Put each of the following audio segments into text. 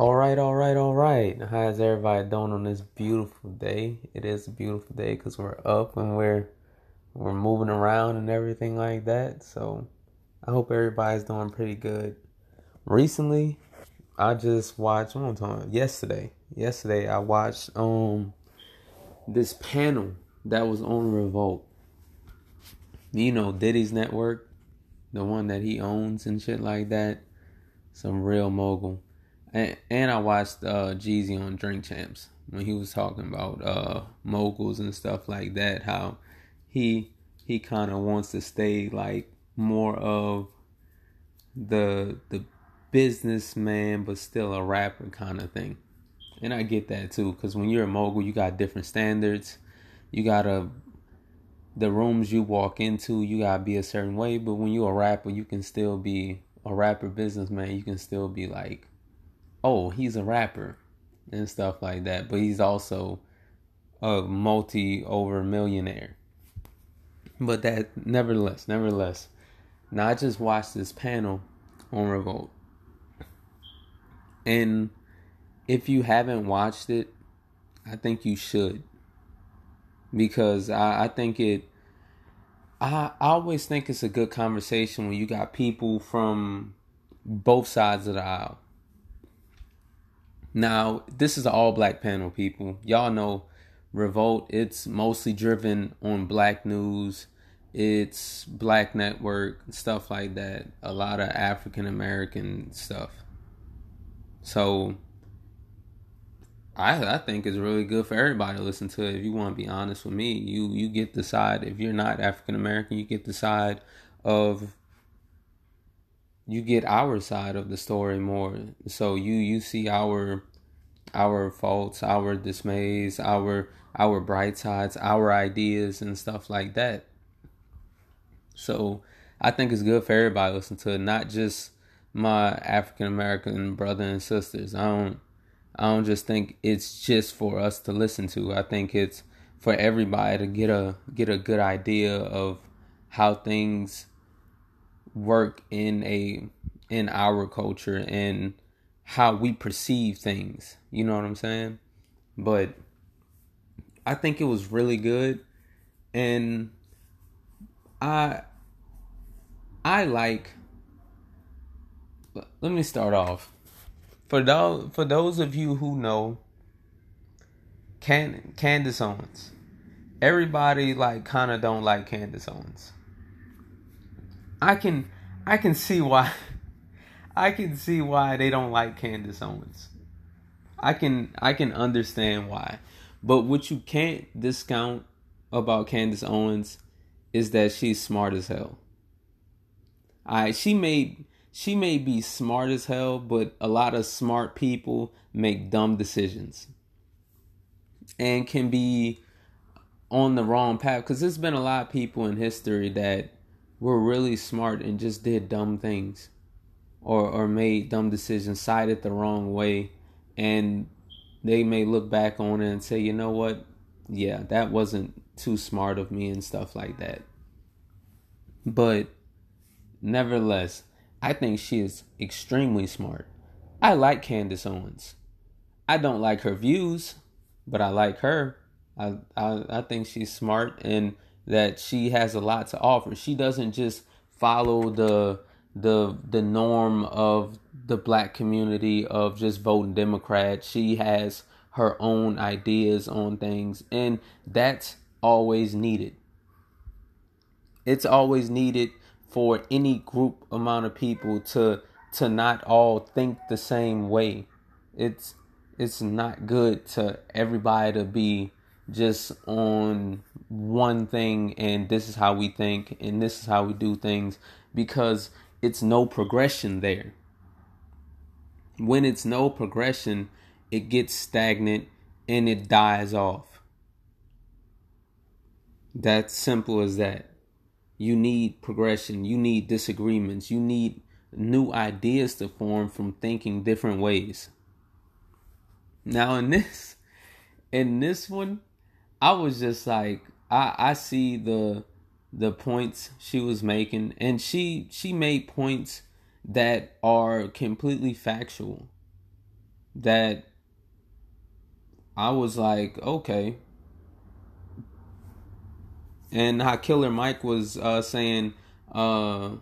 All right, all right, all right. How's everybody doing on this beautiful day? It is a beautiful day because we're up and we're we're moving around and everything like that. So I hope everybody's doing pretty good. Recently, I just watched one time yesterday. Yesterday, I watched um this panel that was on Revolt. You know, Diddy's network, the one that he owns and shit like that. Some real mogul and, and I watched uh, Jeezy on Drink Champs when he was talking about uh, moguls and stuff like that. How he he kind of wants to stay like more of the the businessman, but still a rapper kind of thing. And I get that too, because when you're a mogul, you got different standards. You gotta the rooms you walk into, you gotta be a certain way. But when you're a rapper, you can still be a rapper businessman. You can still be like oh, he's a rapper and stuff like that, but he's also a multi over millionaire. But that, nevertheless, nevertheless, now I just watched this panel on Revolt. And if you haven't watched it, I think you should. Because I, I think it, I, I always think it's a good conversation when you got people from both sides of the aisle now, this is an all black panel, people. Y'all know Revolt, it's mostly driven on black news, it's black network, stuff like that. A lot of African American stuff. So, I I think it's really good for everybody to listen to it. If you want to be honest with me, you you get the side. If you're not African American, you get the side of you get our side of the story more. So you you see our our faults, our dismays, our our bright sides, our ideas and stuff like that. So I think it's good for everybody to listen to it, not just my African American brother and sisters. I don't I don't just think it's just for us to listen to. I think it's for everybody to get a get a good idea of how things work in a in our culture and how we perceive things. You know what I'm saying? But I think it was really good and I I like let me start off. For those for those of you who know Can Candace Owens. Everybody like kind of don't like Candace Owens. I can I can see why I can see why they don't like Candace Owens. I can I can understand why. But what you can't discount about Candace Owens is that she's smart as hell. Alright, she may she may be smart as hell, but a lot of smart people make dumb decisions. And can be on the wrong path because there's been a lot of people in history that were really smart and just did dumb things or or made dumb decisions, sided the wrong way, and they may look back on it and say, you know what, yeah, that wasn't too smart of me and stuff like that. But nevertheless, I think she is extremely smart. I like Candace Owens. I don't like her views, but I like her. I, I I think she's smart and that she has a lot to offer. She doesn't just follow the the the norm of the black community of just voting Democrat. She has her own ideas on things, and that's always needed. It's always needed for any group amount of people to to not all think the same way. It's it's not good to everybody to be just on one thing and this is how we think and this is how we do things because it's no progression there. When it's no progression, it gets stagnant and it dies off. That's simple as that. You need progression, you need disagreements, you need new ideas to form from thinking different ways. Now in this in this one, I was just like I I see the the points she was making and she she made points that are completely factual that I was like, okay. And how Killer Mike was uh, saying, uh,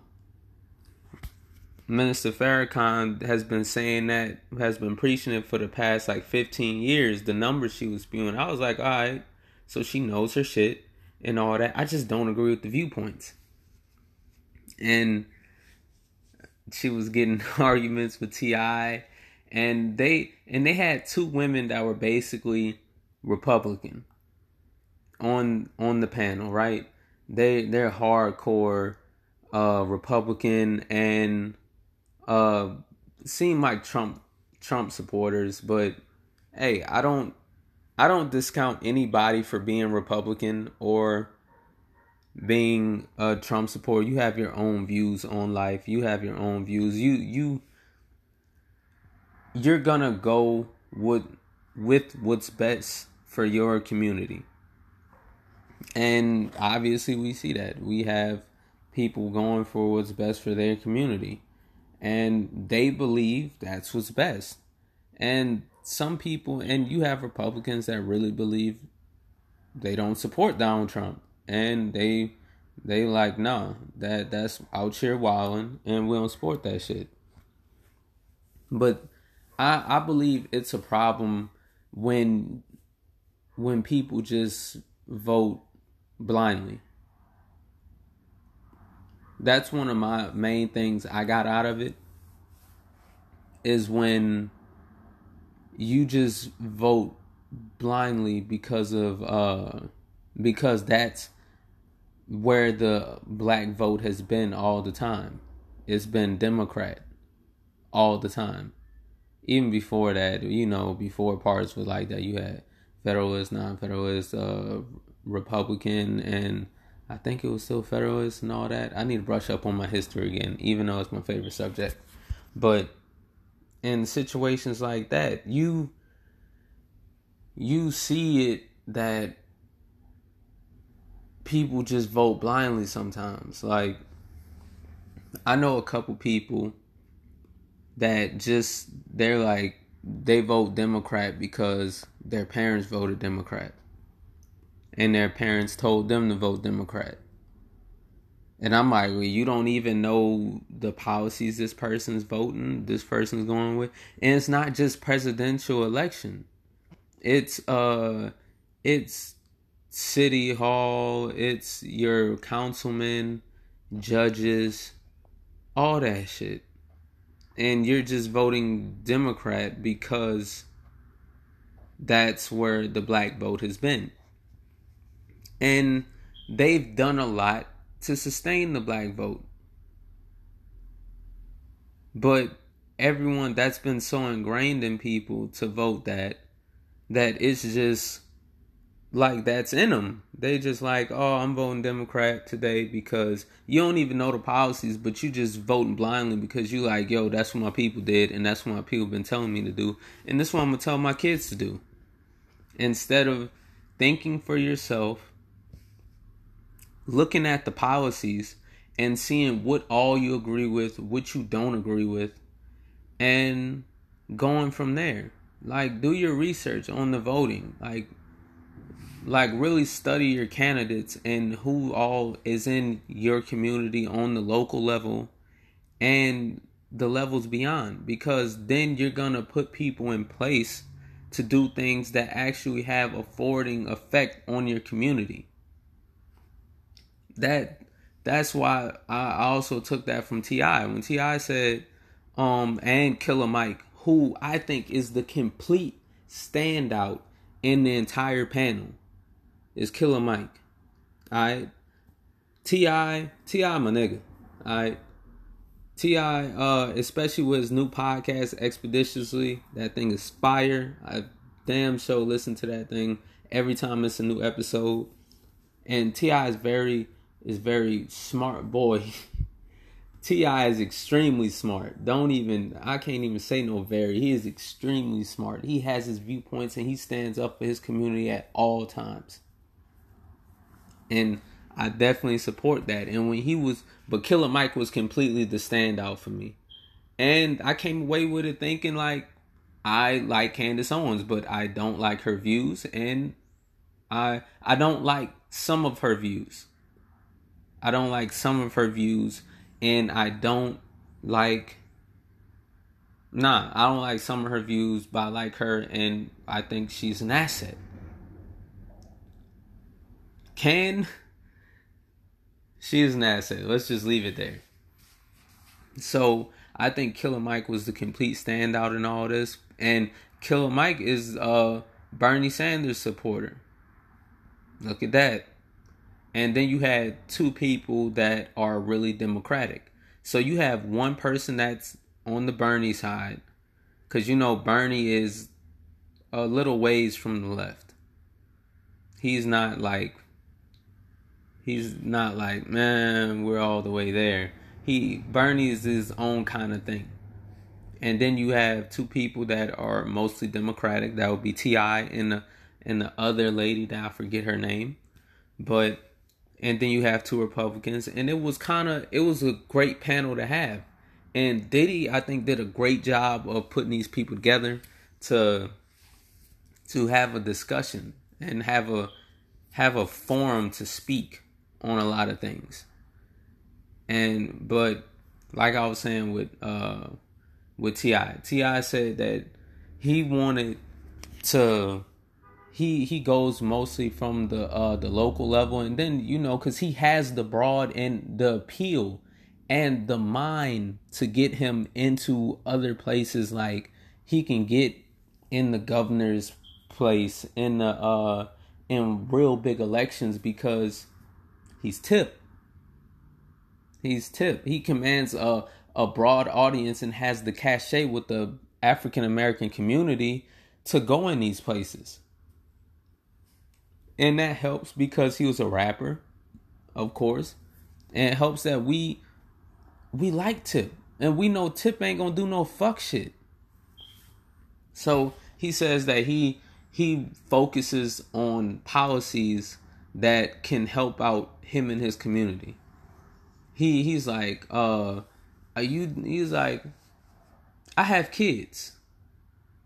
Minister Farrakhan has been saying that, has been preaching it for the past like 15 years, the numbers she was spewing. I was like, all right, so she knows her shit and all that. I just don't agree with the viewpoints. And she was getting arguments with T.I. and they and they had two women that were basically Republican on on the panel, right? They they're hardcore uh Republican and uh seem like Trump Trump supporters, but hey, I don't I don't discount anybody for being Republican or being a Trump supporter. You have your own views on life. You have your own views. You you you're gonna go with with what's best for your community. And obviously we see that. We have people going for what's best for their community and they believe that's what's best. And some people, and you have Republicans that really believe they don't support Donald Trump, and they they like no that that's out here wilding, and we don't support that shit. But I I believe it's a problem when when people just vote blindly that's one of my main things I got out of it is when you just vote blindly because of uh because that's where the black vote has been all the time. It's been Democrat all the time. Even before that, you know, before parts were like that, you had Federalist, non-Federalist, uh, Republican, and I think it was still Federalist and all that. I need to brush up on my history again, even though it's my favorite subject. But in situations like that, you you see it that people just vote blindly sometimes. Like I know a couple people that just they're like they vote Democrat because their parents voted Democrat and their parents told them to vote Democrat. And I'm like, well, you don't even know the policies this person's voting, this person's going with. And it's not just presidential election. It's uh it's city hall, it's your councilmen, judges, all that shit. And you're just voting Democrat because that's where the black vote has been. And they've done a lot to sustain the black vote. But everyone that's been so ingrained in people to vote that that it's just like that's in them. They just like, oh, I'm voting Democrat today because you don't even know the policies, but you just voting blindly because you like, yo, that's what my people did, and that's what my people been telling me to do, and this is what I'm gonna tell my kids to do. Instead of thinking for yourself looking at the policies and seeing what all you agree with, what you don't agree with, and going from there. Like do your research on the voting. Like like really study your candidates and who all is in your community on the local level and the levels beyond because then you're going to put people in place to do things that actually have a forwarding effect on your community that that's why I also took that from T.I. when T.I. said, um, and Killer Mike, who I think is the complete standout in the entire panel, is Killer Mike. Alright. T.I. T.I. my nigga. Alright. T.I. uh especially with his new podcast expeditiously. That thing is fire. I damn sure listen to that thing every time it's a new episode. And T.I. is very is very smart boy. T.I. is extremely smart. Don't even I can't even say no very. He is extremely smart. He has his viewpoints and he stands up for his community at all times. And I definitely support that. And when he was but Killer Mike was completely the standout for me. And I came away with it thinking like I like Candace Owens, but I don't like her views, and I I don't like some of her views. I don't like some of her views, and I don't like. Nah, I don't like some of her views, but I like her, and I think she's an asset. Can she is an asset? Let's just leave it there. So I think Killer Mike was the complete standout in all this, and Killer Mike is a Bernie Sanders supporter. Look at that. And then you had two people that are really Democratic. So you have one person that's on the Bernie side, because you know Bernie is a little ways from the left. He's not like he's not like man we're all the way there. He Bernie is his own kind of thing. And then you have two people that are mostly Democratic. That would be T.I. and the and the other lady that I forget her name, but and then you have two Republicans, and it was kind of it was a great panel to have. And Diddy, I think, did a great job of putting these people together to to have a discussion and have a have a forum to speak on a lot of things. And but like I was saying with uh with T.I., T.I. said that he wanted to he he goes mostly from the uh the local level. And then you know cuz he has the broad and the appeal and the mind to get him into other places like he can get in the governor's place in the uh in real big elections because he's Tip. He's Tip. He commands a a broad audience and has the cachet with the African American community to go in these places and that helps because he was a rapper, of course, and it helps that we we like Tip, and we know Tip ain't gonna do no fuck shit. So he says that he he focuses on policies that can help out him and his community. He he's like, uh, are you? He's like, I have kids.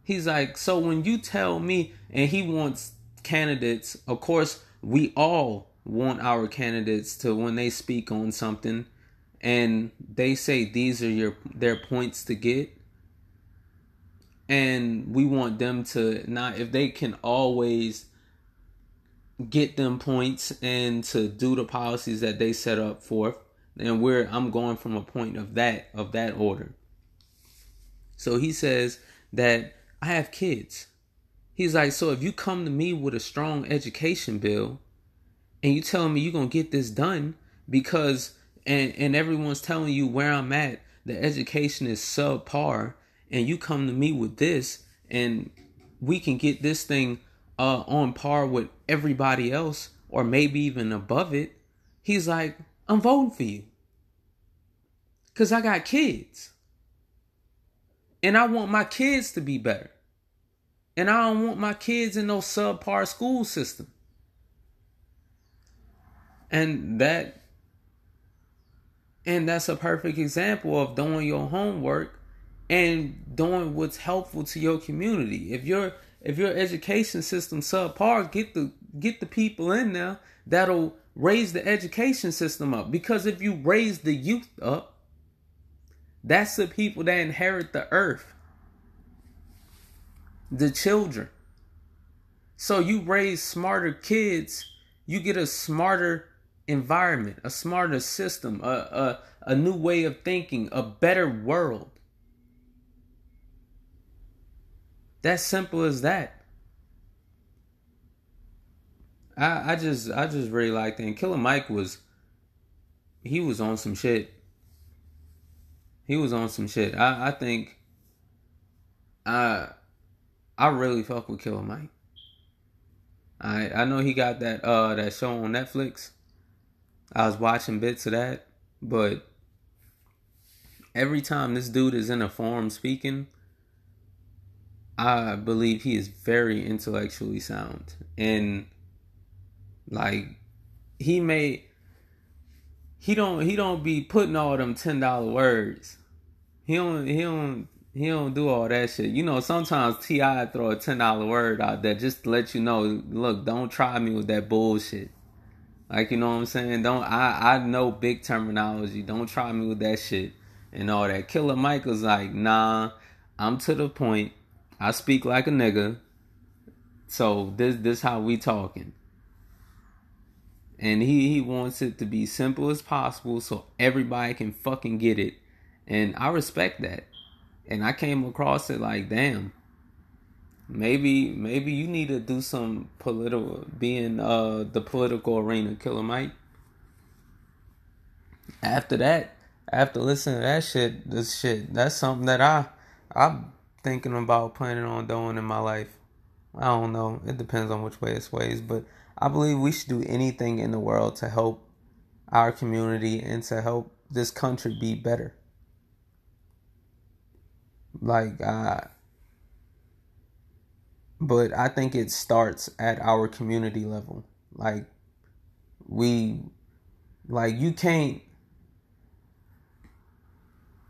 He's like, so when you tell me, and he wants candidates, of course, we all want our candidates to when they speak on something and they say these are your their points to get and we want them to not if they can always get them points and to do the policies that they set up for and we're I'm going from a point of that of that order. So he says that I have kids. He's like, so if you come to me with a strong education bill and you telling me you're gonna get this done because and and everyone's telling you where I'm at, the education is subpar, and you come to me with this and we can get this thing uh on par with everybody else or maybe even above it, he's like, I'm voting for you. Cause I got kids. And I want my kids to be better. And I don't want my kids in no subpar school system. And that and that's a perfect example of doing your homework and doing what's helpful to your community. If your if your education system subpar, get the get the people in there that'll raise the education system up. Because if you raise the youth up, that's the people that inherit the earth the children. So you raise smarter kids, you get a smarter environment, a smarter system, a, a, a new way of thinking, a better world. That simple as that. I, I just I just really liked it. And Killer Mike was he was on some shit. He was on some shit. I, I think I I really fuck with Killer Mike. I I know he got that uh that show on Netflix. I was watching bits of that, but every time this dude is in a forum speaking, I believe he is very intellectually sound and like he may he don't he don't be putting all them ten dollar words. He don't he don't He don't do all that shit. You know, sometimes T.I. throw a ten dollar word out there just to let you know, look, don't try me with that bullshit. Like you know what I'm saying? Don't I I know big terminology. Don't try me with that shit and all that. Killer was like, nah, I'm to the point. I speak like a nigga. So this this how we talking. And he, he wants it to be simple as possible so everybody can fucking get it. And I respect that. And I came across it like, damn, maybe maybe you need to do some political being uh the political arena, Killer Mike. After that, after listening to that shit, this shit, that's something that I I'm thinking about planning on doing in my life. I don't know. It depends on which way it sways, but I believe we should do anything in the world to help our community and to help this country be better. Like, uh, but I think it starts at our community level. Like, we, like, you can't,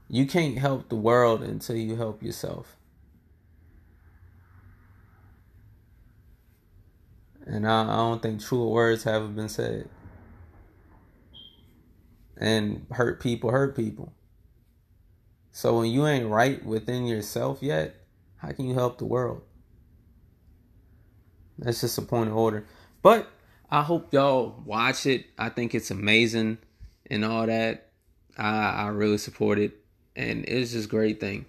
you can't help the world until you help yourself. And I, I don't think truer words have been said. And hurt people hurt people. So when you ain't right within yourself yet, how can you help the world? That's just a point of order. But I hope y'all watch it. I think it's amazing and all that. I I really support it. And it's just a great thing.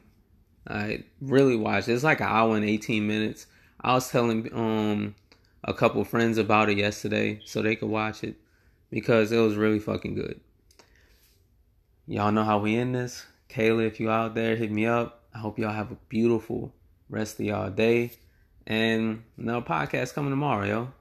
I really watched. it. It's like an hour and 18 minutes. I was telling um a couple friends about it yesterday so they could watch it because it was really fucking good. Y'all know how we end this. Kayla, if you out there, hit me up. I hope y'all have a beautiful rest of y'all day. And another podcast coming tomorrow, yo.